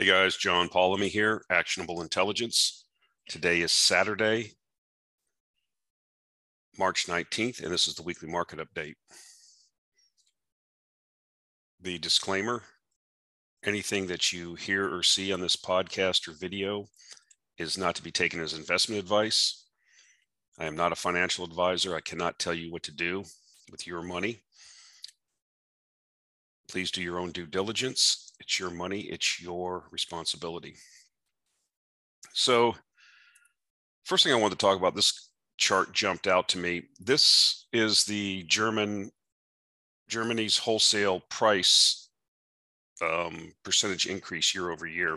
Hey guys, John Polomny here, Actionable Intelligence. Today is Saturday, March 19th, and this is the weekly market update. The disclaimer anything that you hear or see on this podcast or video is not to be taken as investment advice. I am not a financial advisor. I cannot tell you what to do with your money. Please do your own due diligence. It's your money, it's your responsibility. So, first thing I want to talk about this chart jumped out to me. This is the German Germany's wholesale price um, percentage increase year over year.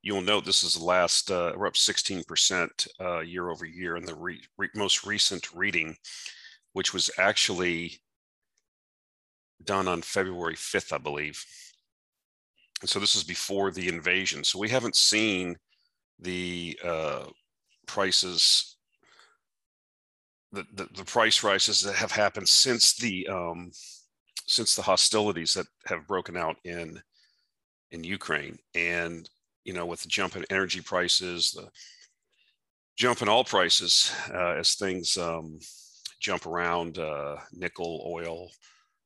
You'll note this is the last, uh, we're up 16% uh, year over year in the re re most recent reading, which was actually done on February 5th, I believe. And so this is before the invasion. So we haven't seen the uh, prices, the, the, the, price rises that have happened since the um, since the hostilities that have broken out in in Ukraine. And you know, with the jump in energy prices, the jump in all prices uh, as things um, jump around, uh, nickel, oil,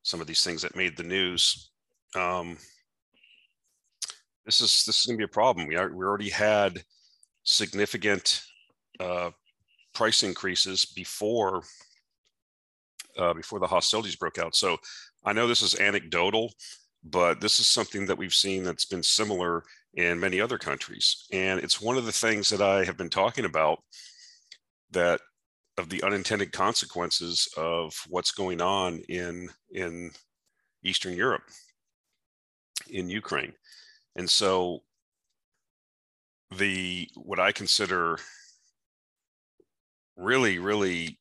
some of these things that made the news. Um, this is this is going to be a problem. We, are, we already had significant uh, price increases before uh, before the hostilities broke out. So I know this is anecdotal, but this is something that we've seen that's been similar in many other countries, and it's one of the things that I have been talking about that of the unintended consequences of what's going on in in Eastern Europe, in Ukraine, and so the what I consider really, really,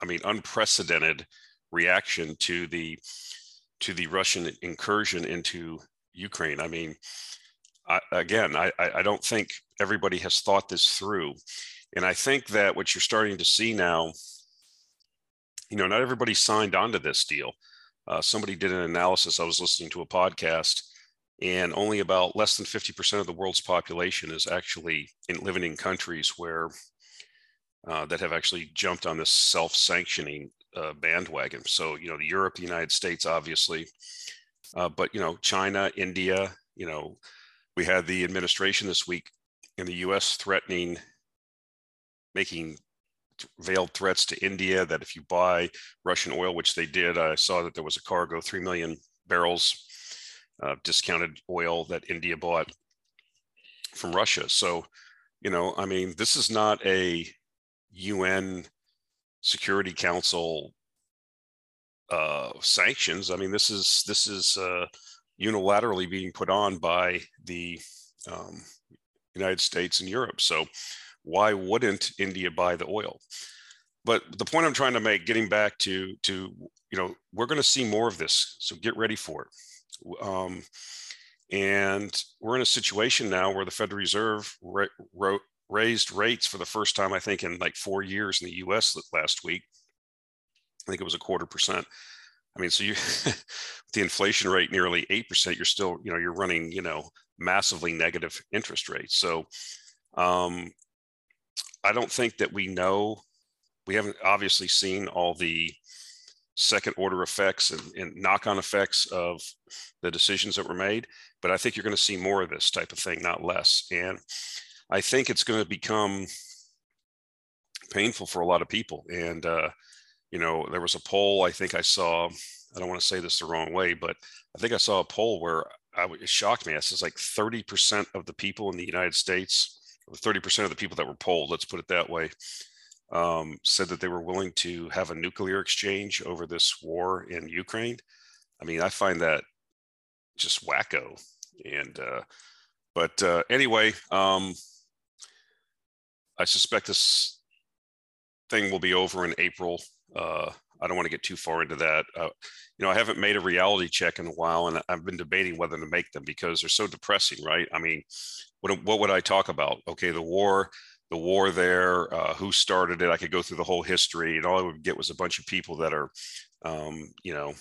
I mean, unprecedented reaction to the to the Russian incursion into Ukraine. I mean, I, again, I, I don't think everybody has thought this through. And I think that what you're starting to see now, you know, not everybody signed onto this deal. Uh, somebody did an analysis. I was listening to a podcast, and only about less than 50% of the world's population is actually in, living in countries where uh, that have actually jumped on this self-sanctioning uh, bandwagon. So, you know, the Europe, the United States, obviously, uh, but you know, China, India. You know, we had the administration this week in the U.S. threatening making veiled threats to India that if you buy Russian oil, which they did, I saw that there was a cargo, 3 million barrels of discounted oil that India bought from Russia. So, you know, I mean, this is not a UN Security Council uh, sanctions. I mean, this is this is uh, unilaterally being put on by the um, United States and Europe. So, why wouldn't India buy the oil? But the point I'm trying to make, getting back to to you know, we're going to see more of this, so get ready for it. Um, and we're in a situation now where the Federal Reserve ra- raised rates for the first time, I think, in like four years in the U.S. last week. I think it was a quarter percent. I mean, so you the inflation rate nearly eight percent, you're still, you know, you're running, you know, massively negative interest rates. So um, I don't think that we know, we haven't obviously seen all the second order effects and, and knock on effects of the decisions that were made. But I think you're going to see more of this type of thing, not less. And I think it's going to become painful for a lot of people. And, uh, you know, there was a poll I think I saw, I don't want to say this the wrong way, but I think I saw a poll where I, it shocked me. It says like 30% of the people in the United States 30% of the people that were polled, let's put it that way, um, said that they were willing to have a nuclear exchange over this war in Ukraine. I mean, I find that just wacko. And, uh, but uh, anyway, um, I suspect this thing will be over in April. Uh, I don't want to get too far into that. Uh, you know, I haven't made a reality check in a while, and I've been debating whether to make them because they're so depressing, right? I mean, what what would I talk about? Okay, the war, the war there, uh, who started it? I could go through the whole history, and all I would get was a bunch of people that are, um, you know,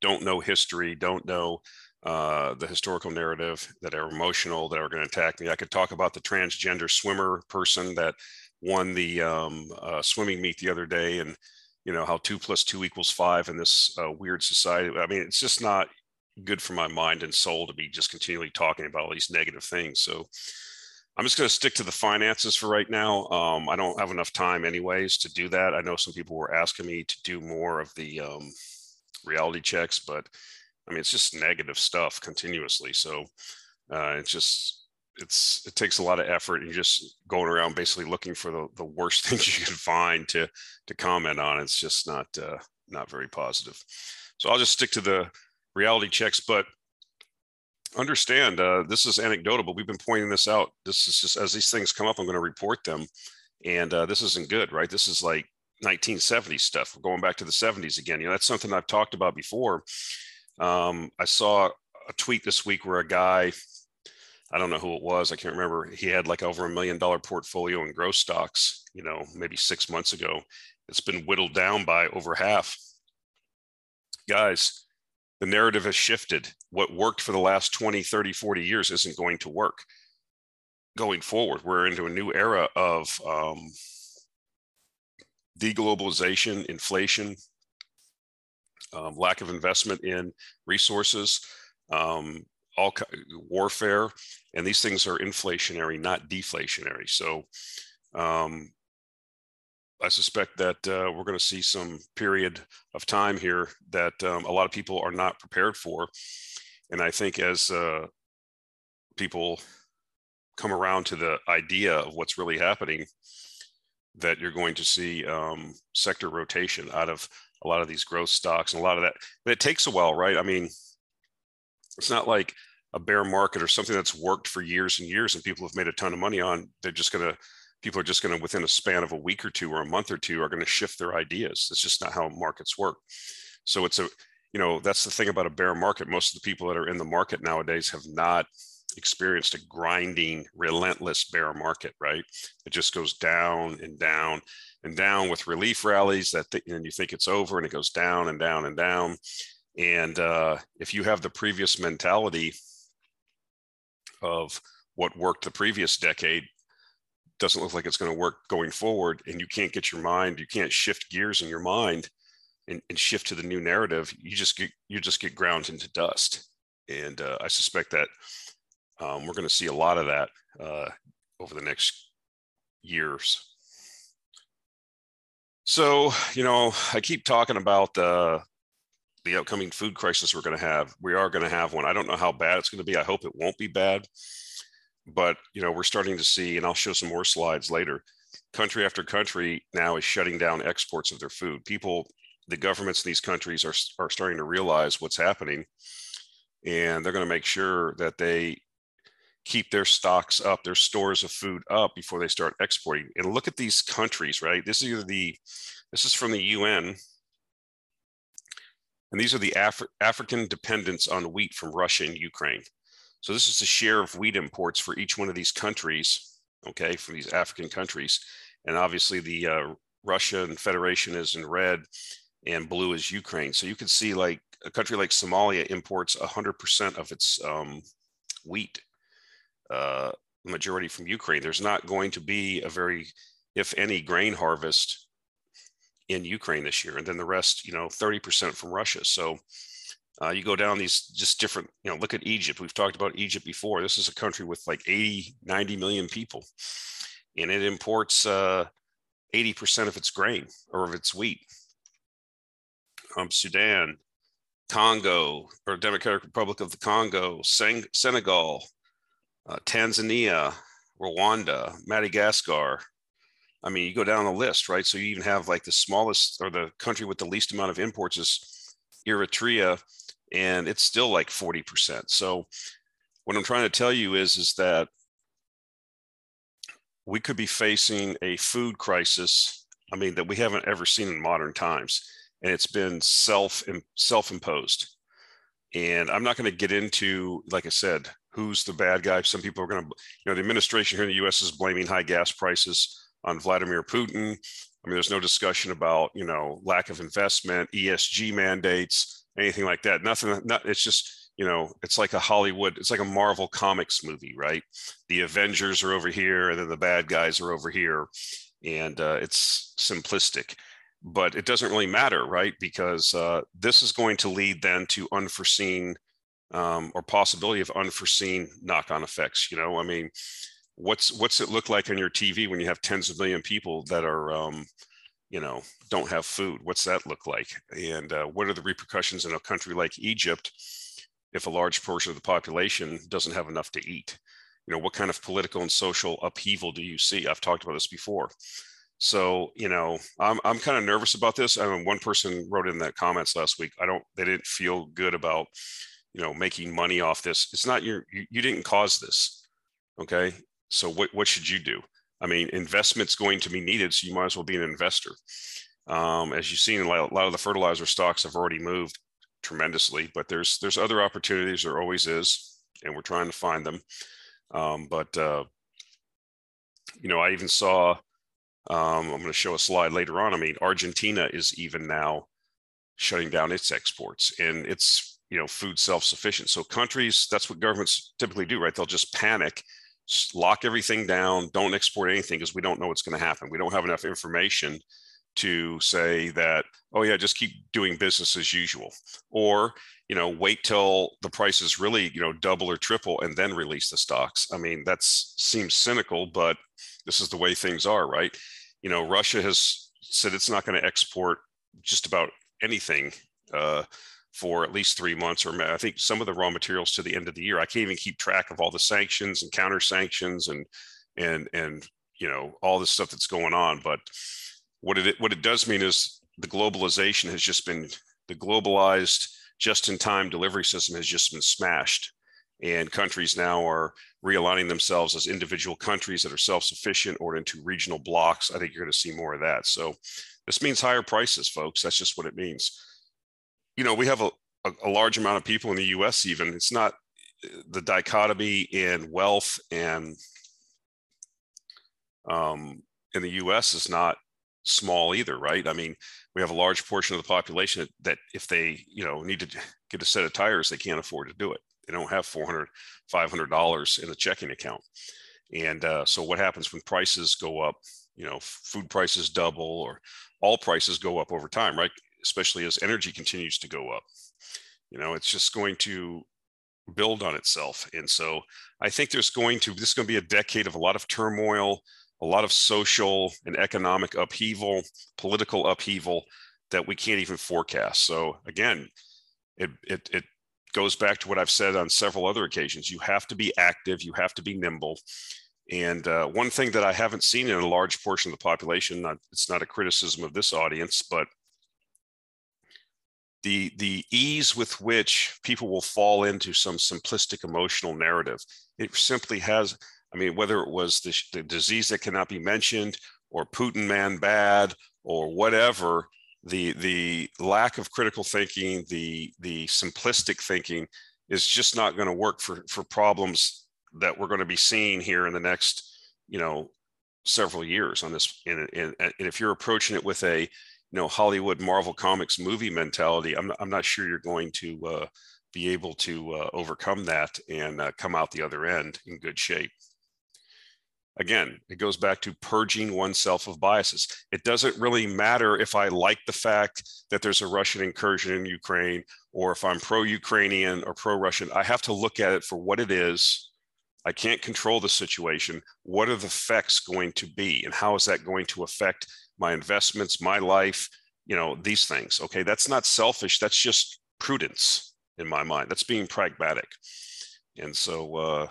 don't know history, don't know uh, the historical narrative that are emotional that are going to attack me. I could talk about the transgender swimmer person that won the um, uh, swimming meet the other day, and you know how two plus two equals five in this uh, weird society. I mean, it's just not good for my mind and soul to be just continually talking about all these negative things. So I'm just going to stick to the finances for right now. Um, I don't have enough time, anyways, to do that. I know some people were asking me to do more of the um, reality checks, but I mean, it's just negative stuff continuously. So uh, it's just it's it takes a lot of effort and just going around basically looking for the, the worst things you can find to to comment on. It's just not uh, not very positive. So I'll just stick to the reality checks, but understand uh, this is anecdotal, but we've been pointing this out. This is just as these things come up, I'm going to report them, and uh, this isn't good, right? This is like 1970s stuff. We're going back to the 70s again. You know, that's something I've talked about before. Um, I saw a tweet this week where a guy, I don't know who it was, I can't remember. He had like over a million dollar portfolio in growth stocks, you know, maybe six months ago. It's been whittled down by over half. Guys, the narrative has shifted. What worked for the last 20, 30, 40 years isn't going to work going forward. We're into a new era of um, deglobalization, inflation, um, lack of investment in resources, um, all warfare, and these things are inflationary, not deflationary. So um, I suspect that uh, we're going to see some period of time here that um, a lot of people are not prepared for. And I think as uh, people come around to the idea of what's really happening, that you're going to see um, sector rotation out of a lot of these growth stocks and a lot of that. But it takes a while, right? I mean, it's not like a bear market or something that's worked for years and years and people have made a ton of money on. They're just going to people are just going to within a span of a week or two or a month or two are going to shift their ideas. It's just not how markets work. So it's a you know that's the thing about a bear market. Most of the people that are in the market nowadays have not experienced a grinding relentless bear market right? It just goes down and down and down with relief rallies that th- and you think it's over and it goes down and down and down and uh, if you have the previous mentality of what worked the previous decade doesn't look like it's going to work going forward and you can't get your mind you can't shift gears in your mind and, and shift to the new narrative you just get you just get ground into dust. And uh, i suspect that um, we're going to see a lot of that uh, over the next years. So you know i keep talking about uh, the upcoming food crisis we're going to have we are going to have one. I don't know how bad it's going to be. I hope it won't be bad. But you know we're starting to see and i'll show some more slides later country after country now is shutting down exports of their food. People the governments in these countries are, are starting to realize what's happening and they're going to make sure that they keep their stocks up their stores of food up before they start exporting. And look at these countries right? This is the this is from the un and these are the Af- african dependence on wheat from russia and ukraine so this is the share of wheat imports for each one of these countries, okay, from these African countries. And obviously the uh, Russian Federation is in red and blue is Ukraine. So you can see like a country like Somalia imports 100% of its um, wheat, uh, majority from Ukraine. There's not going to be a very, if any, grain harvest in Ukraine this year. And then the rest, you know, 30% from Russia. So uh, you go down these just different, you know, look at Egypt. We've talked about Egypt before. This is a country with like 80, 90 million people, and it imports uh, 80% of its grain or of its wheat. Um, Sudan, Congo, or Democratic Republic of the Congo, Sen- Senegal, uh, Tanzania, Rwanda, Madagascar. I mean, you go down the list, right? So you even have like the smallest or the country with the least amount of imports is Eritrea, and it's still like 40%. So what I'm trying to tell you is, is that we could be facing a food crisis, I mean, that we haven't ever seen in modern times. And it's been self self-imposed. And I'm not going to get into, like I said, who's the bad guy. Some people are going to, you know, the administration here in the US is blaming high gas prices on Vladimir Putin. I mean, there's no discussion about, you know, lack of investment, ESG mandates, anything like that. Nothing. Not, it's just you know, it's like a Hollywood, it's like a Marvel Comics movie, right? The Avengers are over here, and then the bad guys are over here, and uh, it's simplistic. But it doesn't really matter, right? Because uh, this is going to lead then to unforeseen um, or possibility of unforeseen knock-on effects. You know, I mean, what's what's it look like on your TV when you have tens of million people that are, um, you know, don't have food? What's that look like? And uh, what are the repercussions in a country like Egypt if a large portion of the population doesn't have enough to eat? You know, what kind of political and social upheaval do you see? I've talked about this before. So, you know, I'm, I'm kind of nervous about this. I mean, one person wrote in that comments last week. I don't, they didn't feel good about you know making money off this it's not your you, you didn't cause this okay so what, what should you do? I mean investment's going to be needed so you might as well be an investor. Um, as you've seen a lot of the fertilizer stocks have already moved tremendously but there's there's other opportunities there always is and we're trying to find them. Um, but uh, you know i even saw um, i'm going to show a slide later on. I mean argentina is even now shutting down its exports and it's you know food self-sufficient. So countries that's what governments typically do right? They'll just panic lock everything down don't export anything because we don't know what's going to happen. We don't have enough information to say that oh yeah just keep doing business as usual. Or you know wait till the prices really you know double or triple and then release the stocks. I mean that seems cynical but this is the way things are right? You know russia has said it's not going to export just about anything uh, for at least three months, or I think some of the raw materials to the end of the year. I can't even keep track of all the sanctions and counter sanctions and and and you know all the stuff that's going on. But what it what it does mean is the globalization has just been the globalized just-in-time delivery system has just been smashed, and countries now are realigning themselves as individual countries that are self-sufficient or into regional blocks. I think you're going to see more of that. So this means higher prices, folks. That's just what it means you know, we have a, a, a large amount of people in the US, even. It's not the dichotomy in wealth and um, in the US is not small either, right? I mean, we have a large portion of the population that, if they, you know, need to get a set of tires, they can't afford to do it. They don't have 400, 500 dollars in a checking account. And uh, so, what happens when prices go up? You know, food prices double, or all prices go up over time, right? Especially as energy continues to go up. You know, it's just going to build on itself. And so I think there's going to, this is going to be a decade of a lot of turmoil, a lot of social and economic upheaval, political upheaval that we can't even forecast. So again, it, it, it goes back to what I've said on several other occasions. You have to be active, you have to be nimble. And uh, one thing that I haven't seen in a large portion of the population, not, it's not a criticism of this audience, but the the ease with which people will fall into some simplistic emotional narrative. It simply has i mean whether it was the, the disease that cannot be mentioned or putin man bad or whatever the the lack of critical thinking the the simplistic thinking is just not going to work for for problems that we're going to be seeing here in the next you know several years on this and, and, and if you're approaching it with a you know Hollywood Marvel Comics movie mentality, I'm I'm not sure you're going to uh, be able to uh, overcome that and uh, come out the other end in good shape. Again, it goes back to purging oneself of biases. It doesn't really matter if I like the fact that there's a Russian incursion in Ukraine or if I'm pro Ukrainian or pro Russian. I have to look at it for what it is. I can't control the situation. What are the effects going to be? And how is that going to affect my investments, my life, you know, these things. Okay, that's not selfish. That's just prudence in my mind. That's being pragmatic. And so uh,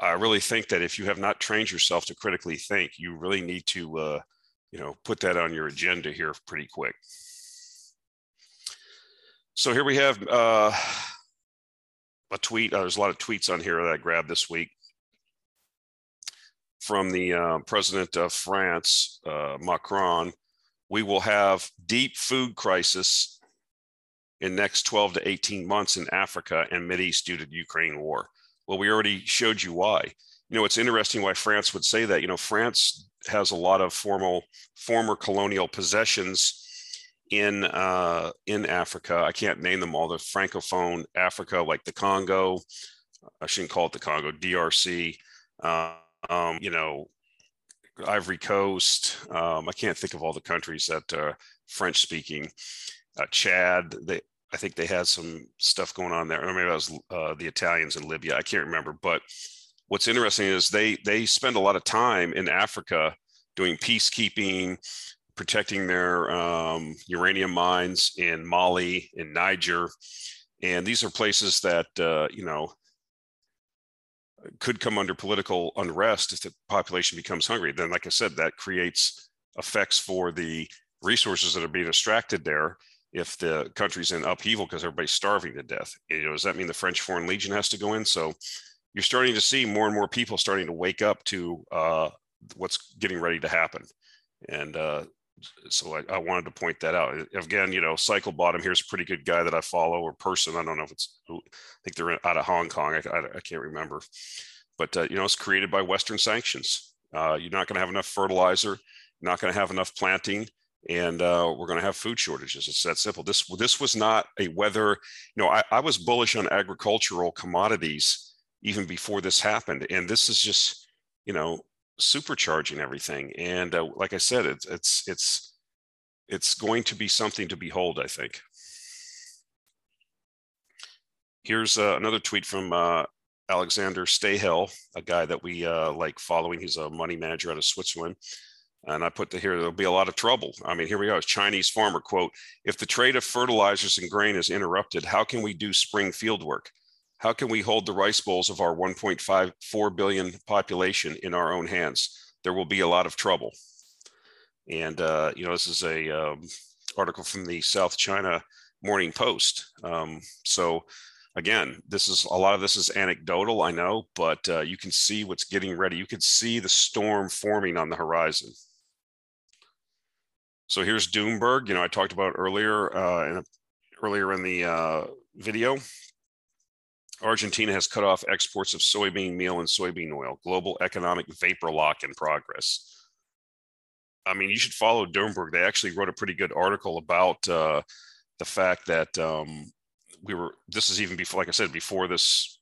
I really think that if you have not trained yourself to critically think, you really need to, uh, you know, put that on your agenda here pretty quick. So here we have uh, a tweet. Uh, there's a lot of tweets on here that I grabbed this week from the uh, president of France, uh, Macron, we will have deep food crisis in next 12 to 18 months in Africa and East due to the Ukraine war. Well, we already showed you why. You know, it's interesting why France would say that. You know, France has a lot of formal former colonial possessions in uh, in Africa. I can't name them all. The francophone Africa, like the Congo. I shouldn't call it the Congo. DRC. Uh, um, you know, Ivory Coast. Um, I can't think of all the countries that are French speaking. Uh, Chad. They, I think they had some stuff going on there. Or maybe that was uh, the Italians in Libya. I can't remember. But what's interesting is they they spend a lot of time in Africa doing peacekeeping, protecting their um, uranium mines in Mali, in Niger, and these are places that uh, you know could come under political unrest if the population becomes hungry. Then, like I said, that creates effects for the resources that are being extracted there. If the country's in upheaval because everybody's starving to death, you know, does that mean the French Foreign Legion has to go in? So you're starting to see more and more people starting to wake up to uh, what's getting ready to happen. And uh, so I, I, wanted to point that out. Again, you know, Cycle Bottom here's a pretty good guy that I follow or person. I don't know if it's, I think they're out of Hong Kong. I, I, I can't remember. But, uh, you know, it's created by Western sanctions. Uh, you're not going to have enough fertilizer, not going to have enough planting, and uh, we're going to have food shortages. It's that simple. This this was not a weather. You know, I, I was bullish on agricultural commodities even before this happened, and this is just, you know, supercharging everything. And uh, like I said, it's it's it's it's going to be something to behold. I think. Here's uh, another tweet from uh, Alexander Stahel, a guy that we uh, like following. He's a money manager out of Switzerland. And I put the here, there'll be a lot of trouble. I mean, here we go. Chinese farmer quote, if the trade of fertilizers and grain is interrupted, how can we do spring field work? How can we hold the rice bowls of our 1.54 billion population in our own hands? There will be a lot of trouble. And uh, you know, this is a um, article from the South China Morning Post. Um, so again, this is a lot of this is anecdotal, I know, but uh, you can see what's getting ready. You can see the storm forming on the horizon. So here's Doomberg. You know, I talked about earlier uh, in, earlier in the uh, video. Argentina has cut off exports of soybean meal and soybean oil. Global economic vapor lock in progress. I mean, you should follow Doomberg. They actually wrote a pretty good article about uh, the fact that um, we were. This is even before, like I said, before this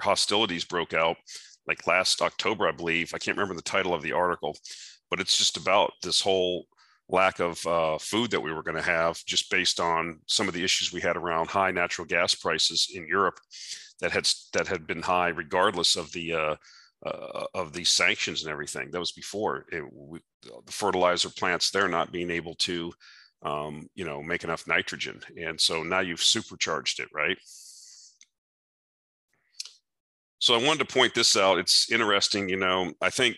hostilities broke out, like last October, I believe. I can't remember the title of the article, but it's just about this whole lack of uh, food that we were going to have just based on some of the issues we had around high natural gas prices in Europe that had that had been high regardless of the uh, uh, of these sanctions and everything. That was before it, we, the fertilizer plants. They're not being able to, um, you know, make enough nitrogen, and so now you've supercharged it, right? So I wanted to point this out. It's interesting, you know. I think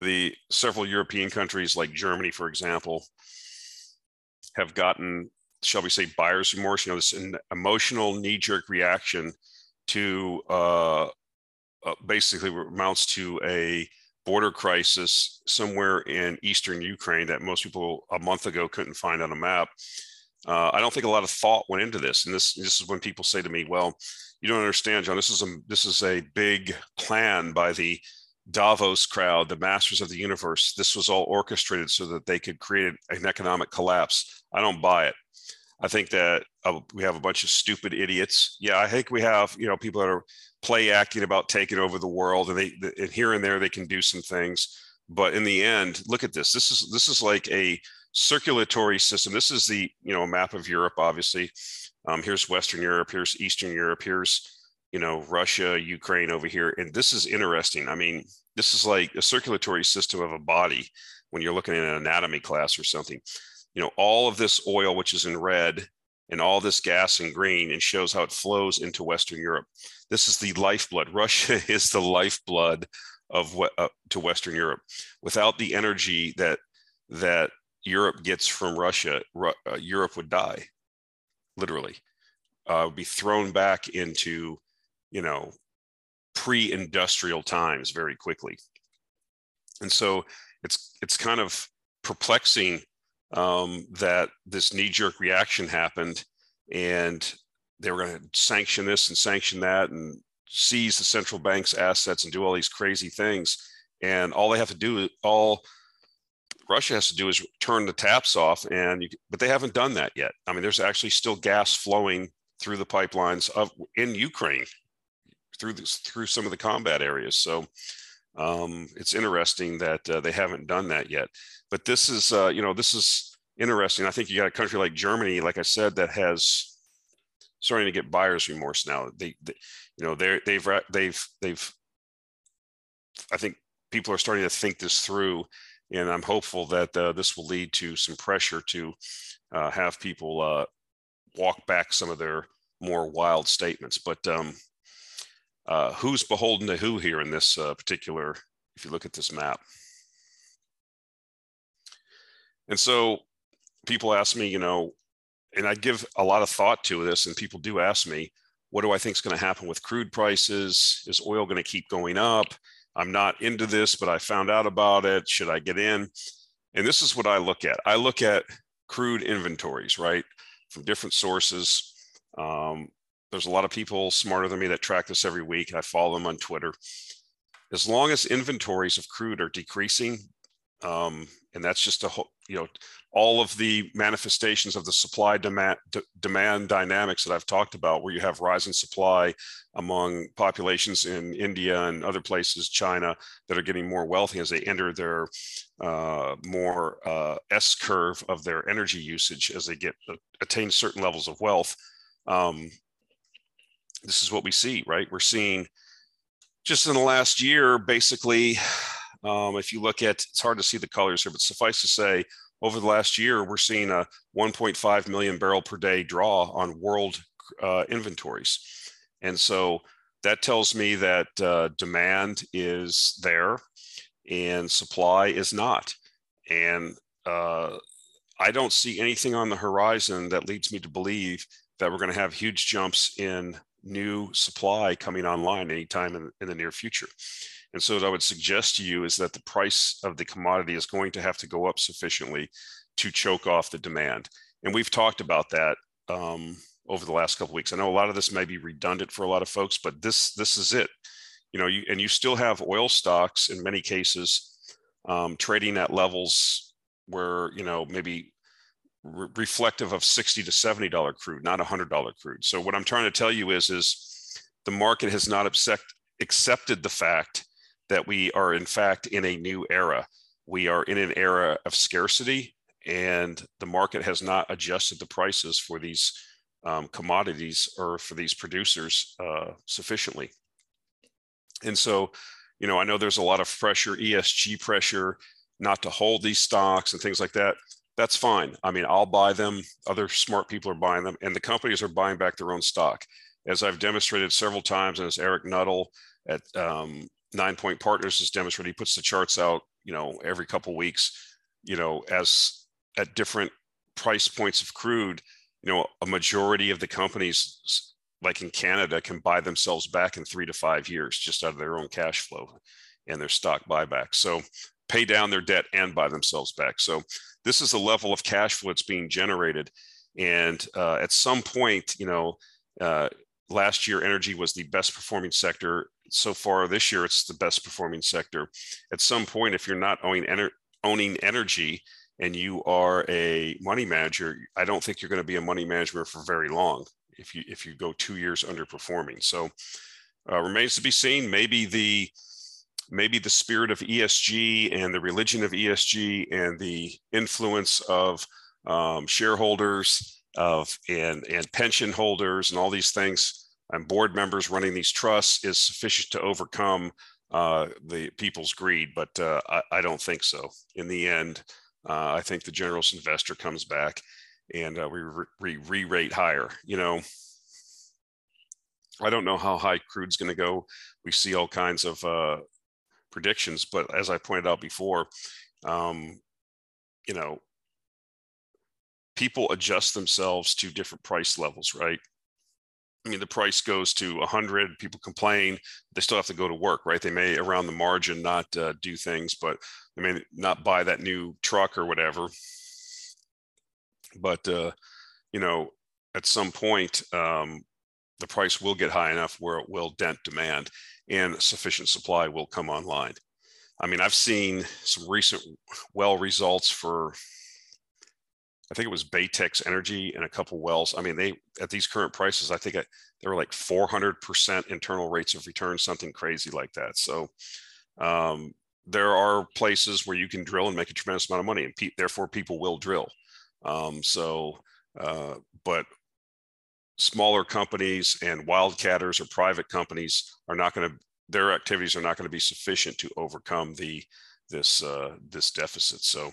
the several European countries, like Germany, for example, have gotten shall we say, buyer's remorse, you know, this an emotional knee jerk reaction to uh, uh, basically amounts to a border crisis somewhere in eastern Ukraine that most people a month ago couldn't find on a map. Uh, I don't think a lot of thought went into this, and this this is when people say to me, "Well, you don't understand, John. This is a this is a big plan by the Davos crowd, the masters of the universe. This was all orchestrated so that they could create an economic collapse." I don't buy it. I think that uh, we have a bunch of stupid idiots. Yeah, I think we have you know people that are play acting about taking over the world, and they and here and there they can do some things, but in the end, look at this. This is this is like a circulatory system. This is the you know map of Europe. Obviously, um, here's Western Europe. Here's Eastern Europe. Here's you know Russia, Ukraine over here, and this is interesting. I mean, this is like a circulatory system of a body when you're looking at an anatomy class or something you know, all of this oil, which is in red, and all this gas in green, and shows how it flows into Western Europe. This is the lifeblood. Russia is the lifeblood of what uh, to Western Europe. Without the energy that that Europe gets from Russia, Ru- uh, Europe would die, literally, uh, would be thrown back into, you know, pre-industrial times very quickly. And so it's it's kind of perplexing um, that this knee jerk reaction happened and they were going to sanction this and sanction that and seize the central bank's assets and do all these crazy things. And all they have to do, all Russia has to do is turn the taps off, and you, but they haven't done that yet. I mean, there's actually still gas flowing through the pipelines of in Ukraine through this, through some of the combat areas. So um, it's interesting that uh, they haven't done that yet. But this is uh, you know this is interesting. I think you got a country like Germany, like I said, that has starting to get buyer's remorse now. They, they you know they're they've they've they've I think people are starting to think this through and I'm hopeful that uh, this will lead to some pressure to uh, have people uh, walk back some of their more wild statements. But um, uh, who's beholden to who here in this uh, particular, if you look at this map? And so people ask me, you know, and I give a lot of thought to this, and people do ask me, what do I think is going to happen with crude prices? Is oil going to keep going up? I'm not into this, but I found out about it. Should I get in? And this is what I look at. I look at crude inventories, right, from different sources. Um, there's a lot of people smarter than me that track this every week. I follow them on Twitter. As long as inventories of crude are decreasing, um, and that's just a whole, you know, all of the manifestations of the supply demand, demand dynamics that I've talked about, where you have rising supply among populations in India and other places, China, that are getting more wealthy as they enter their uh, more uh, S curve of their energy usage as they get uh, attain certain levels of wealth. Um, this is what we see, right? We're seeing just in the last year, basically, um, if you look at, it's hard to see the colors here, but suffice to say, over the last year, we're seeing a 1.5 million barrel per day draw on world uh, inventories. And so that tells me that uh, demand is there and supply is not. And uh, I don't see anything on the horizon that leads me to believe that we're going to have huge jumps in new supply coming online anytime in, in the near future. And so what I would suggest to you is that the price of the commodity is going to have to go up sufficiently to choke off the demand. And we've talked about that um, over the last couple weeks. I know a lot of this may be redundant for a lot of folks, but this this is it. You know, you, and you still have oil stocks in many cases um, trading at levels where you know maybe re- reflective of 60 to 70 dollar crude not 100 dollar crude so what i'm trying to tell you is is the market has not accept, accepted the fact that we are in fact in a new era. We are in an era of scarcity, and the market has not adjusted the prices for these um, commodities or for these producers uh, sufficiently. And so, you know, I know there's a lot of pressure, ESG pressure, not to hold these stocks and things like that. That's fine. I mean, I'll buy them. Other smart people are buying them, and the companies are buying back their own stock. As I've demonstrated several times, and as Eric Nuttall at um, Ninepoint Partners has demonstrated. He puts the charts out, you know, every couple weeks, you know, as at different price points of crude. You know, a majority of the companies, like in Canada, can buy themselves back in three to five years just out of their own cash flow and their stock buyback. So pay down their debt and buy themselves back. So this is the level of cash flow that's being generated. And uh, at some point, you know, uh, last year energy was the best performing sector so far this year it's the best performing sector at some point if you're not owning, ener- owning energy and you are a money manager i don't think you're going to be a money manager for very long if you if you go two years underperforming so uh, remains to be seen maybe the maybe the spirit of esg and the religion of esg and the influence of um, shareholders of and and pension holders and all these things and board members running these trusts is sufficient to overcome uh, the people's greed, but uh, I, I, don't think so. In the end, uh, I think the generous investor comes back and uh, we re rate higher. You know, I don't know how high crude's going to go. We see all kinds of uh, predictions, but as I pointed out before, um, you know, people adjust themselves to different price levels, right? I mean, the price goes to 100, people complain, they still have to go to work, right? They may around the margin not uh, do things, but they may not buy that new truck or whatever. But, uh, you know, at some point, um, the price will get high enough where it will dent demand and sufficient supply will come online. I mean, I've seen some recent well results for, I think it was Baytex Energy and a couple wells. I mean, they at these current prices, I think I, they were like 400% internal rates of return, something crazy like that. So um, there are places where you can drill and make a tremendous amount of money, and pe- therefore people will drill. Um, so, uh, but smaller companies and wildcatters or private companies are not going to their activities are not going to be sufficient to overcome the this uh, this deficit. So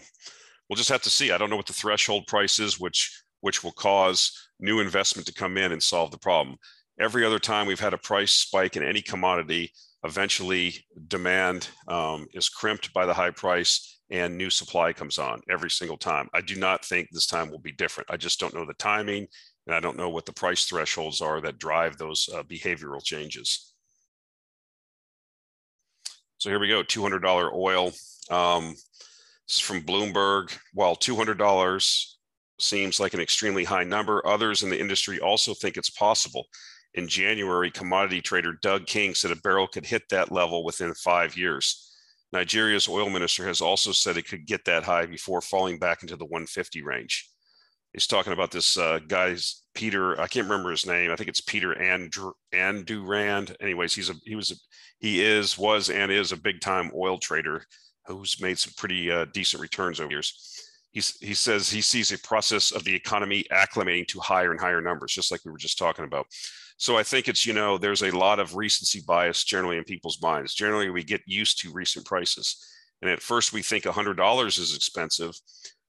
we'll just have to see. I don't know what the threshold price is, which which will cause new investment to come in and solve the problem. Every other time we've had a price spike in any commodity, eventually demand um, is crimped by the high price and new supply comes on every single time. I do not think this time will be different. I just don't know the timing and I don't know what the price thresholds are that drive those uh, behavioral changes. So here we go, $200 oil. Um, this is from Bloomberg. While $200 seems like an extremely high number, others in the industry also think it's possible. In January, commodity trader Doug King said a barrel could hit that level within five years. Nigeria's oil minister has also said it could get that high before falling back into the 150 range. He's talking about this uh, guy's Peter. I can't remember his name. I think it's Peter Andrew Andurand. Anyways, he's a he was a, he is was and is a big time oil trader who's made some pretty uh, decent returns over years. He's, he says he sees a process of the economy acclimating to higher and higher numbers, just like we were just talking about. So I think it's, you know, there's a lot of recency bias generally in people's minds. Generally, we get used to recent prices. And at first we think $100 is expensive.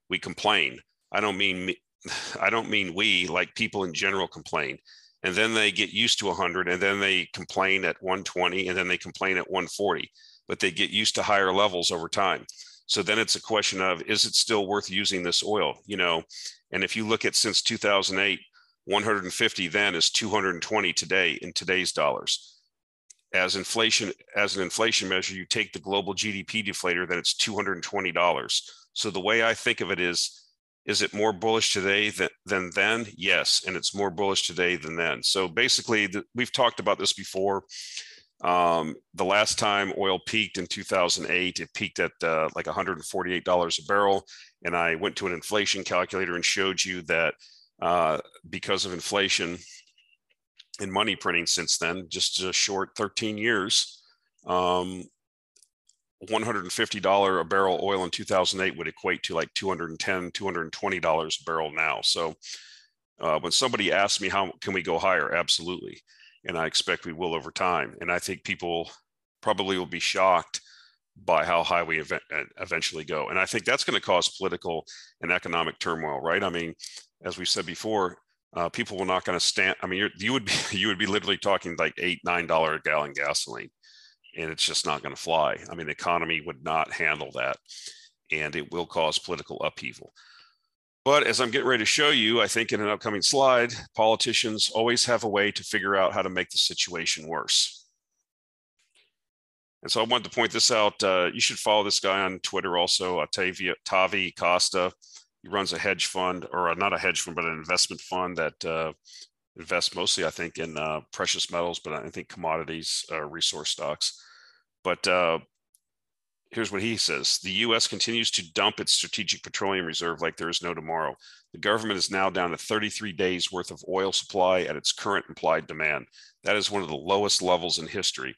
We complain. I don't mean I don't mean we, like people in general complain. And then they get used to 100 and then they complain at 120 and then they complain at 140, but they get used to higher levels over time. So then it's a question of is it still worth using this oil? You know, and if you look at since 2008, 150 then is 220 today in today's dollars. As inflation, as an inflation measure, you take the global GDP deflator, then it's $220. So the way I think of it is, is it more bullish today than, than then? Yes, and it's more bullish today than then. So basically, the, we've talked about this before. Um, the last time oil peaked in 2008, it peaked at uh, like $148 a barrel. And I went to an inflation calculator and showed you that uh, because of inflation and money printing since then, just a short 13 years. Um, $150 a barrel oil in 2008 would equate to like $210, $220 a barrel now. So uh, when somebody asks me how can we go higher absolutely. And i expect we will over time. And i think people probably will be shocked by how high we ev- eventually go. And i think that's going to cause political and economic turmoil right? I mean as we said before, uh, people were not going to stand. I mean, you would be you would be literally talking like eight nine dollar a gallon gasoline, and it's just not going to fly. I mean, the economy would not handle that, and it will cause political upheaval. But as I'm getting ready to show you, I think in an upcoming slide, politicians always have a way to figure out how to make the situation worse. And so I wanted to point this out. Uh, you should follow this guy on Twitter also, Otavio, Tavi Costa he runs a hedge fund or not a hedge fund, but an investment fund that uh, invests mostly, I think, in uh, precious metals, but I think commodities, uh, resource stocks. But uh, here's what he says The US continues to dump its strategic petroleum reserve like there is no tomorrow. The government is now down to 33 days worth of oil supply at its current implied demand. That is one of the lowest levels in history.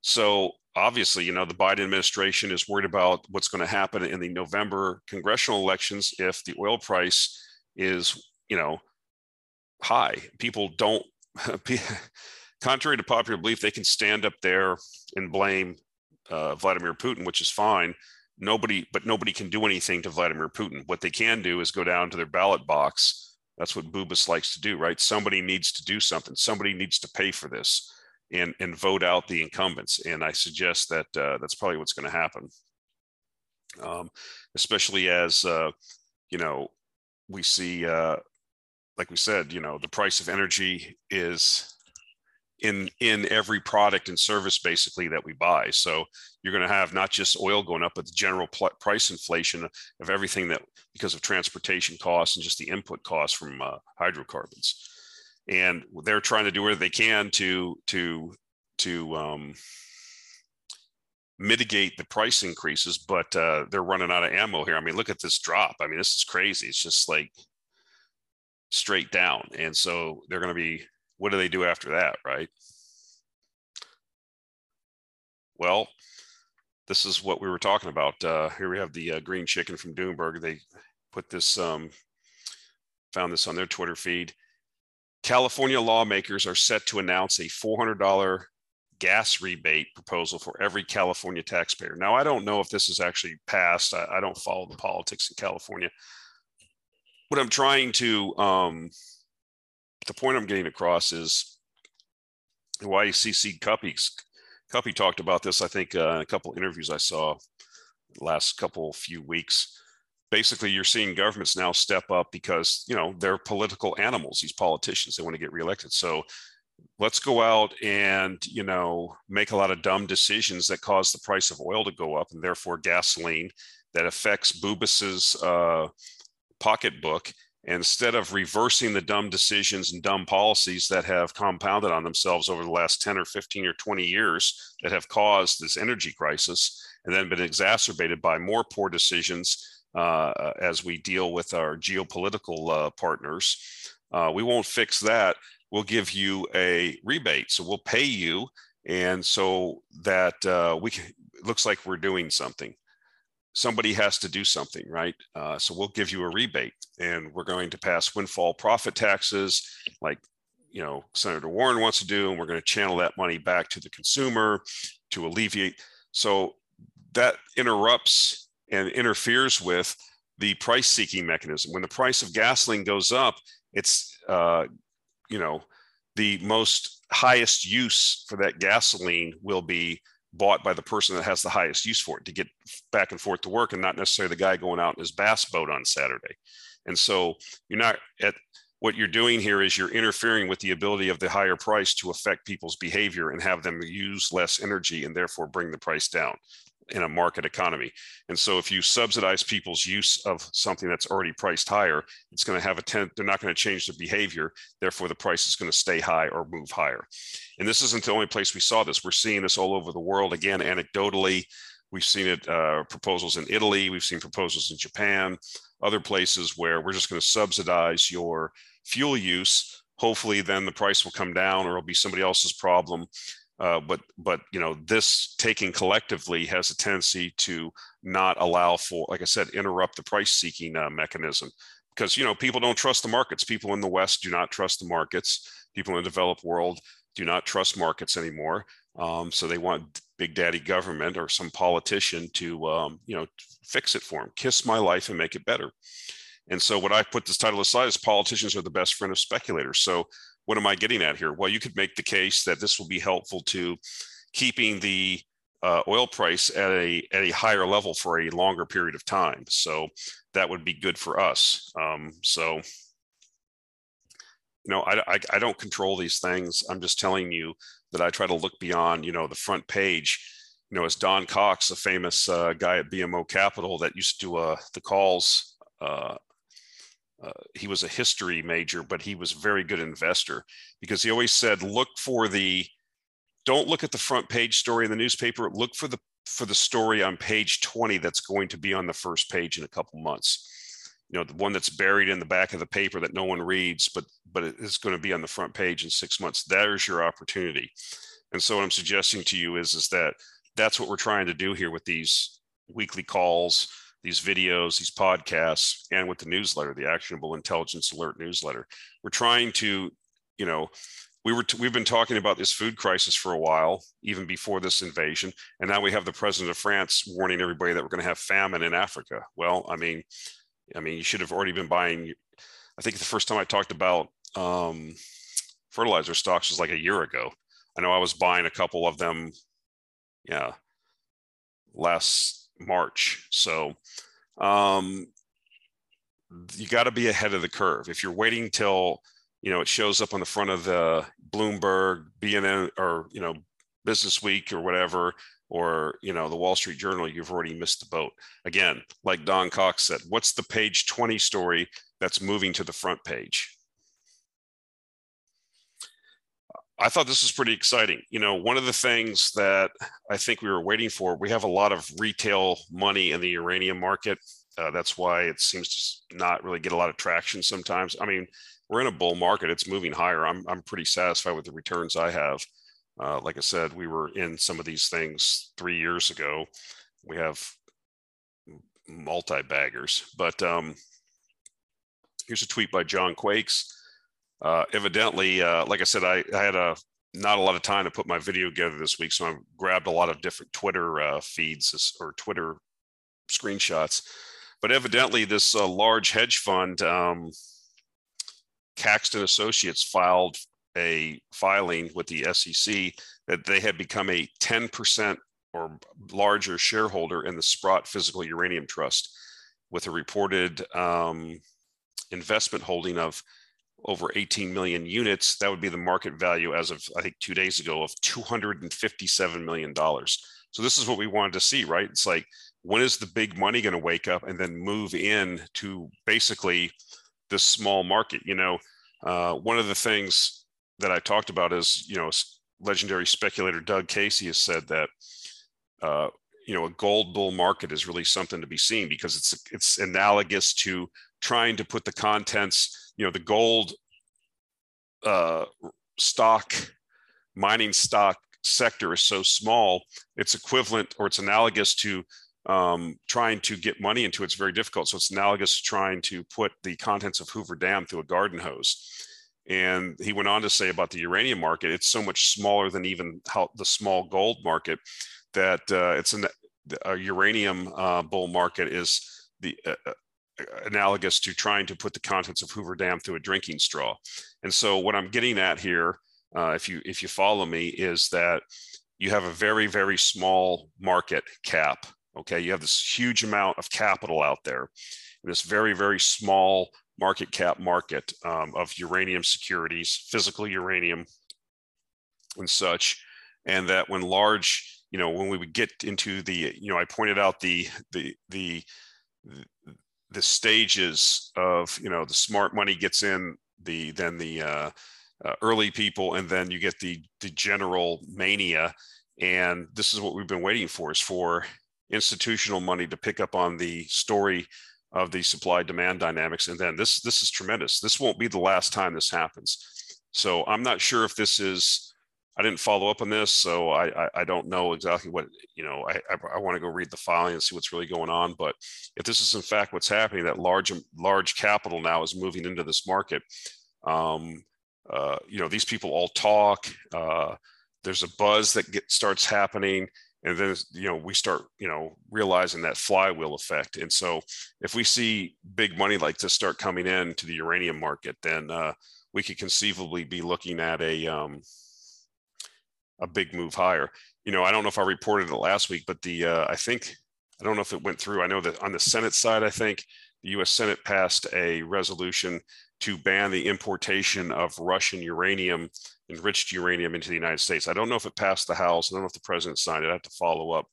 So obviously, you know, the Biden administration is worried about what's going to happen in the November congressional elections if the oil price is, you know, high. People don't, contrary to popular belief, they can stand up there and blame uh, Vladimir Putin, which is fine. Nobody, but nobody can do anything to Vladimir Putin. What they can do is go down to their ballot box. That's what Bubas likes to do, right? Somebody needs to do something. Somebody needs to pay for this and and vote out the incumbents. And I suggest that uh, that's probably what's going to happen, um, especially as uh, you know we see, uh, like we said, you know the price of energy is in in every product and service basically that we buy. So you're going to have not just oil going up, but the general pl- price inflation of everything that because of transportation costs and just the input costs from uh, hydrocarbons and they're trying to do whatever they can to to to um, mitigate the price increases, but uh, they're running out of ammo here. I mean, look at this drop. I mean, this is crazy. It's just like straight down. And so they're going to be, what do they do after that, right? Well, this is what we were talking about. Uh, here we have the uh, green chicken from Doomberg. They put this, um, found this on their Twitter feed. California lawmakers are set to announce a $400 gas rebate proposal for every California taxpayer. Now, I don't know if this is actually passed. I, I don't follow the politics in California. What I'm trying to, um, the point I'm getting across is YCC Cuppy's Cuppy talked about this, I think, uh, in a couple interviews I saw last couple few weeks. Basically, you're seeing governments now step up because you know they're political animals. These politicians they want to get reelected. So let's go out and you know make a lot of dumb decisions that cause the price of oil to go up and therefore gasoline that affects Bubas's uh, pocketbook instead of reversing the dumb decisions and dumb policies that have compounded on themselves over the last 10 or 15 or 20 years that have caused this energy crisis and then been exacerbated by more poor decisions uh, as we deal with our geopolitical uh, partners. Uh, we won't fix that. We'll give you a rebate. So we'll pay you. And so that uh, we can, looks like we're doing something somebody has to do something, right? Uh, so we'll give you a rebate and we're going to pass windfall profit taxes like, you know, Senator Warren wants to do, and we're going to channel that money back to the consumer to alleviate. So that interrupts and interferes with the price seeking mechanism. When the price of gasoline goes up, it's, uh, you know, the most highest use for that gasoline will be bought by the person that has the highest use for it to get back and forth to work and not necessarily the guy going out in his bass boat on Saturday. And so you're not at what you're doing here is you're interfering with the ability of the higher price to affect people's behavior and have them use less energy and therefore bring the price down in a market economy. And so if you subsidize people's use of something that's already priced higher, it's going to have a ten, they're not going to change their behavior. Therefore, the price is going to stay high or move higher. And this isn't the only place we saw this. We're seeing this all over the world. Again, anecdotally, we've seen it uh, proposals in Italy. We've seen proposals in Japan, other places where we're just going to subsidize your fuel use. Hopefully, then the price will come down or it'll be somebody else's problem uh, but but you know this taking collectively has a tendency to not allow for like i said interrupt the price seeking uh, mechanism. Because you know people don't trust the markets. People in the west do not trust the markets. People in the developed world do not trust markets anymore. Um, so they want big daddy government or some politician to um, you know fix it for them kiss my life and make it better. And so what i put this title aside is politicians are the best friend of speculators. So what am I getting at here? Well, you could make the case that this will be helpful to keeping the uh, oil price at a at a higher level for a longer period of time. So that would be good for us. Um, so you know, I, I, I don't control these things. I'm just telling you that I try to look beyond you know the front page. You know, as Don Coxe, a famous uh, guy at BMO Capital that used to do uh, the calls uh, uh, he was a history major, but he was a very good investor because he always said, look for the, don't look at the front page story in the newspaper. Look for the for the story on page 20 that's going to be on the first page in a couple months. You know, the one that's buried in the back of the paper that no one reads, but but it is going to be on the front page in six months. There's your opportunity. And so what I'm suggesting to you is, is that that's what we're trying to do here with these weekly calls these videos, these podcasts, and with the newsletter, the Actionable Intelligence Alert newsletter. We're trying to, you know, we were t- we've been talking about this food crisis for a while, even before this invasion, and now we have the president of France warning everybody that we're going to have famine in Africa. Well, I mean, I mean, you should have already been buying. I think the first time I talked about um, fertilizer stocks was like a year ago. I know I was buying a couple of them, yeah, last March. So um, you got to be ahead of the curve. If you're waiting till you know it shows up on the front of the Bloomberg, BNN, or you know Business Week or whatever, or you know the Wall Street Journal, you've already missed the boat. Again, like Don Coxe said, what's the page 20 story that's moving to the front page? I thought this was pretty exciting. You know, one of the things that I think we were waiting for, we have a lot of retail money in the uranium market. Uh, that's why it seems to not really get a lot of traction sometimes. I mean, we're in a bull market; it's moving higher. I'm I'm pretty satisfied with the returns I have. Uh, like I said, we were in some of these things three years ago. We have multi baggers, but um, here's a tweet by John Quakes. Uh, evidently, uh, like I said, I, I, had a not a lot of time to put my video together this week, so I grabbed a lot of different Twitter uh, feeds or Twitter screenshots. But evidently, this uh, large hedge fund, um, Caxton Associates, filed a filing with the SEC that they had become a 10% or larger shareholder in the Sprott Physical Uranium Trust with a reported um, investment holding of over 18 million units. That would be the market value as of, I think, two days ago of $257 million. So this is what we wanted to see, right? It's like, when is the big money going to wake up and then move in to basically this small market? You know, uh, one of the things that I talked about is, you know, legendary speculator Doug Casey has said that, uh, you know, a gold bull market is really something to be seen because it's it's analogous to trying to put the contents, you know, the gold uh, stock, mining stock sector is so small, it's equivalent or it's analogous to um, trying to get money into it's very difficult. So it's analogous to trying to put the contents of Hoover Dam through a garden hose. And he went on to say about the uranium market, it's so much smaller than even how the small gold market that uh, it's an, a uranium uh, bull market is the uh, uh, analogous to trying to put the contents of Hoover Dam through a drinking straw. And so what I'm getting at here, uh, if you if you follow me, is that you have a very very small market cap. Okay, you have this huge amount of capital out there, this very very small market cap market um, of uranium securities, physical uranium, and such, and that when large, you know, when we would get into the, you know, I pointed out the the the the stages of, you know, the smart money gets in, the then the uh, uh, early people, and then you get the the general mania, and this is what we've been waiting for is for institutional money to pick up on the story of the supply demand dynamics. And then this, this is tremendous. This won't be the last time this happens. So I'm not sure if this is, I didn't follow up on this, so I, I, I don't know exactly what, you know, I, I, I want to go read the filing and see what's really going on. But if this is in fact what's happening, that large, large capital now is moving into this market. Um, uh, you know, these people all talk. Uh, there's a buzz that get, starts happening and then you know we start you know realizing that flywheel effect and so if we see big money like this start coming in to the uranium market then uh, we could conceivably be looking at a um, a big move higher you know i don't know if i reported it last week but the uh, i think i don't know if it went through i know that on the senate side i think the us senate passed a resolution to ban the importation of russian uranium enriched uranium into the United States. I don't know if it passed the House. I don't know if the president signed it. I have to follow up.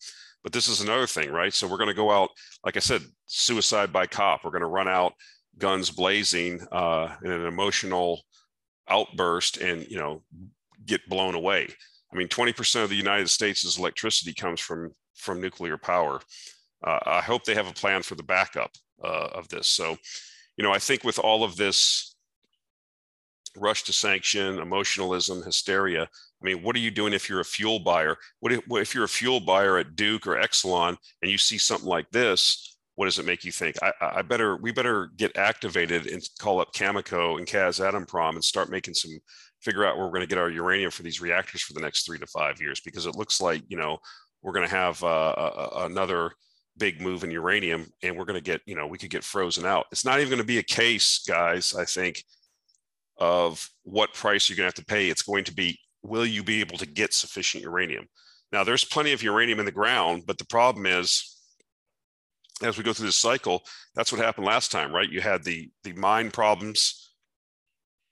But this is another thing, right? So we're going to go out, like I said, suicide by cop. We're going to run out guns blazing uh, in an emotional outburst and, you know, get blown away. I mean, 20% of the United States' electricity comes from from nuclear power. Uh, I hope they have a plan for the backup uh, of this. So, you know, I think with all of this rush to sanction, emotionalism, hysteria. I mean, what are you doing if you're a fuel buyer? What if, if, you're a fuel buyer at Duke or Exelon and you see something like this? What does it make you think? I, I better we better get activated and call up Cameco and Kaz Kazatomprom and start making some figure out where we're going to get our uranium for these reactors for the next three to five years because it looks like you know we're going to have uh, a, another big move in uranium and we're going to get you know we could get frozen out. It's not even going to be a case, guys. I think of what price you're going to have to pay. It's going to be will you be able to get sufficient uranium? Now, there's plenty of uranium in the ground, but the problem is, as we go through this cycle, that's what happened last time, right? You had the the mine problems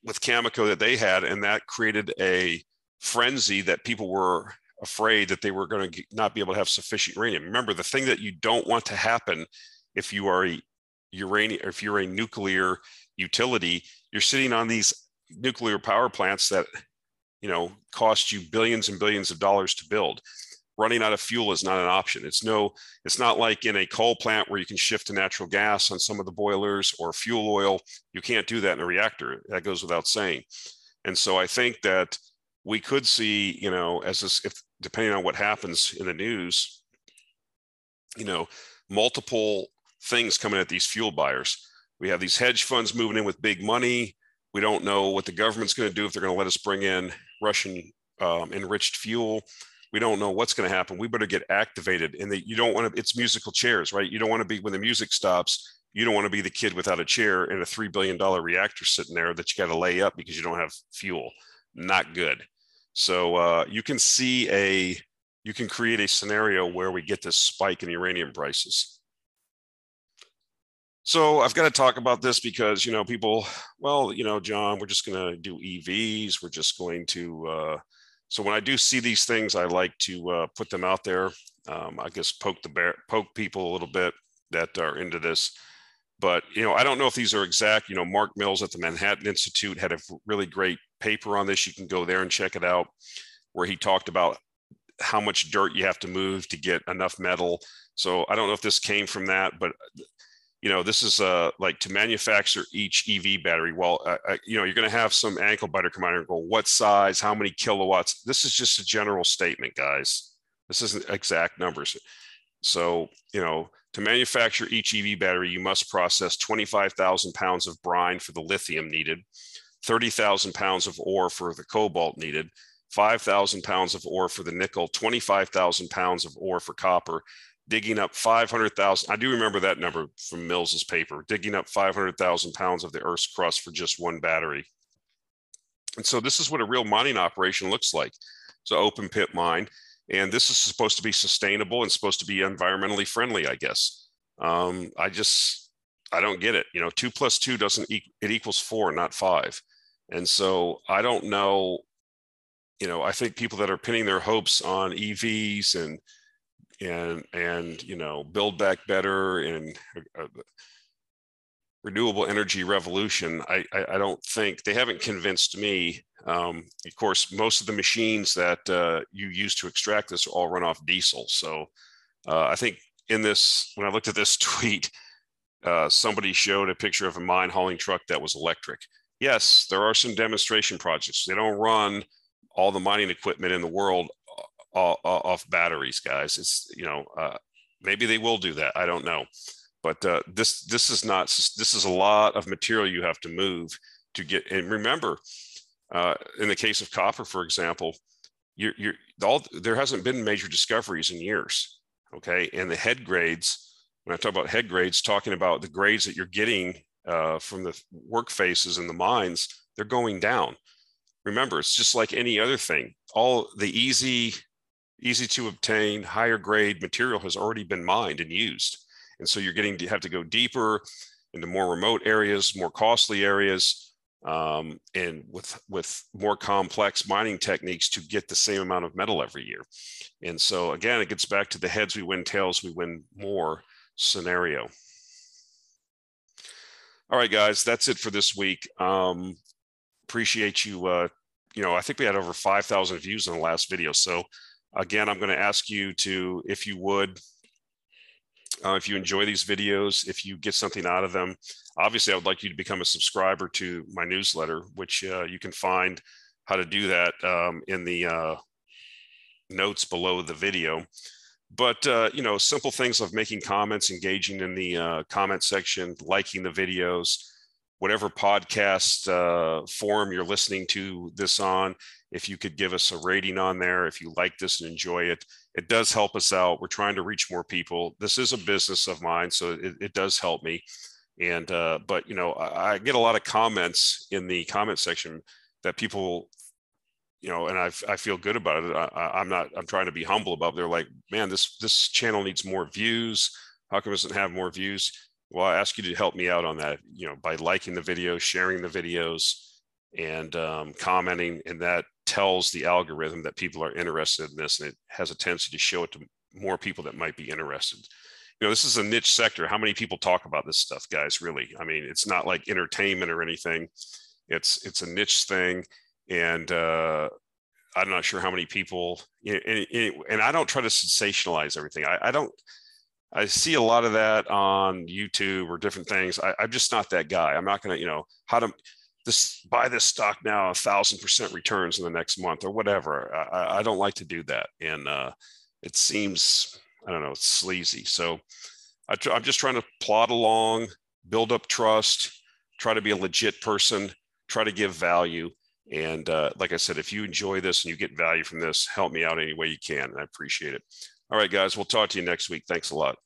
with Cameco that they had, and that created a frenzy that people were afraid that they were going to not be able to have sufficient uranium. Remember, the thing that you don't want to happen if you are a uranium, if you're a nuclear utility, you're sitting on these nuclear power plants that you know, cost you billions and billions of dollars to build. Running out of fuel is not an option. It's no, it's not like in a coal plant where you can shift to natural gas on some of the boilers or fuel oil. You can't do that in a reactor. That goes without saying. And so I think that we could see, you know, as this, if depending on what happens in the news, you know, multiple things coming at these fuel buyers. We have these hedge funds moving in with big money. We don't know what the government's going to do if they're going to let us bring in Russian um, enriched fuel. We don't know what's going to happen. We better get activated. And the, you don't want to, it's musical chairs, right? You don't want to be, when the music stops, you don't want to be the kid without a chair in a $3 billion reactor sitting there that you got to lay up because you don't have fuel. Not good. So uh, you can see a, you can create a scenario where we get this spike in uranium prices. So I've got to talk about this because you know people, well, you know, John, we're just going to do EVs. We're just going to. Uh, so when I do see these things, I like to uh, put them out there. Um, I guess poke the bear, poke people a little bit that are into this. But you know, I don't know if these are exact. You know, Mark Mills at the Manhattan Institute had a really great paper on this. You can go there and check it out, where he talked about how much dirt you have to move to get enough metal. So I don't know if this came from that, but you know, this is uh, like to manufacture each EV battery. Well, uh, uh, you know, you're going to have some ankle biter come out and go, what size, how many kilowatts? This is just a general statement, guys. This isn't exact numbers. So, you know, to manufacture each EV battery, you must process 25,000 pounds of brine for the lithium needed, 30,000 pounds of ore for the cobalt needed, 5,000 pounds of ore for the nickel, 25,000 pounds of ore for copper, digging up 500,000. I do remember that number from Mills's paper, digging up 500,000 pounds of the Earth's crust for just one battery. And so this is what a real mining operation looks like. It's an open pit mine. And this is supposed to be sustainable and supposed to be environmentally friendly, I guess. Um, I just, I don't get it. You know, two plus two doesn't, e- it equals four, not five. And so I don't know, you know, I think people that are pinning their hopes on EVs and and and you know build back better and uh, renewable energy revolution I, I, I don't think they haven't convinced me. Um, of course most of the machines that uh, you use to extract this all run off diesel. So uh, i think in this when i looked at this tweet uh, somebody showed a picture of a mine hauling truck that was electric. Yes there are some demonstration projects. They don't run all the mining equipment in the world off batteries, guys. It's you know uh, maybe they will do that. I don't know, but uh, this this is not this is a lot of material you have to move to get. And remember, uh, in the case of copper, for example, you're, you're all there hasn't been major discoveries in years. Okay, and the head grades. When I talk about head grades, talking about the grades that you're getting uh, from the work faces in the mines, they're going down. Remember, it's just like any other thing. All the easy easy to obtain, higher grade material has already been mined and used. And so you're getting to have to go deeper into more remote areas, more costly areas, um, and with with more complex mining techniques to get the same amount of metal every year. And so again, it gets back to the heads we win, tails we win more scenario. All right, guys, that's it for this week. Um, appreciate you. Uh, you know, I think we had over 5,000 views in the last video. So Again, I'm going to ask you to, if you would, uh, if you enjoy these videos, if you get something out of them, obviously I would like you to become a subscriber to my newsletter, which uh, you can find how to do that um, in the uh, notes below the video. But, uh, you know, simple things of making comments, engaging in the uh, comment section, liking the videos, whatever podcast uh, forum you're listening to this on, if you could give us a rating on there, if you like this and enjoy it, it does help us out. We're trying to reach more people. This is a business of mine, so it, it does help me. And uh, but you know, I, I, get a lot of comments in the comment section that people, you know, and I I feel good about it. I, I'm not. I'm trying to be humble about. It. They're like, man, this this channel needs more views. How come it doesn't have more views? Well, I ask you to help me out on that. You know, by liking the videos, sharing the videos, and um, commenting, and that tells the algorithm that people are interested in this, and it has a tendency to show it to more people that might be interested. You know, this is a niche sector. How many people talk about this stuff, guys? Really? I mean, it's not like entertainment or anything. It's it's a niche thing, and uh, I'm not sure how many people, and, and I don't try to sensationalize everything. I, I, don't, I see a lot of that on YouTube or different things. I, am just not that guy. I'm not going to, you know, how to this buy this stock now a thousand percent returns in the next month or whatever. I, I don't like to do that, and uh, it seems I don't know, it's sleazy. So I I'm just trying to plod along, build up trust, try to be a legit person, try to give value. And uh, like I said, if you enjoy this and you get value from this, help me out any way you can. I appreciate it. All right, guys, we'll talk to you next week. Thanks a lot.